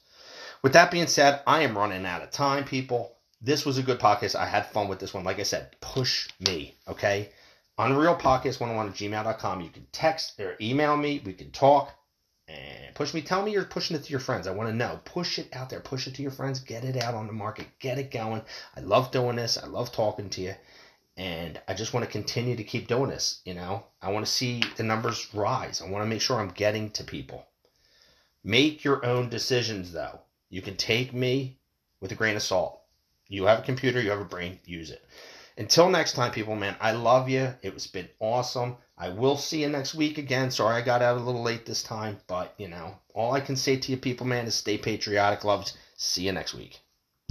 With that being said, I am running out of time, people. This was a good podcast. I had fun with this one. Like I said, push me, okay? Unrealpodcast101 at gmail.com. You can text or email me. We can talk and push me. Tell me you're pushing it to your friends. I want to know. Push it out there. Push it to your friends. Get it out on the market. Get it going. I love doing this. I love talking to you. And I just want to continue to keep doing this. You know, I want to see the numbers rise. I want to make sure I'm getting to people. Make your own decisions, though. You can take me with a grain of salt. You have a computer, you have a brain, use it. Until next time, people, man, I love you. It was been awesome. I will see you next week again. Sorry I got out a little late this time, but you know, all I can say to you people, man, is stay patriotic, loves. See you next week.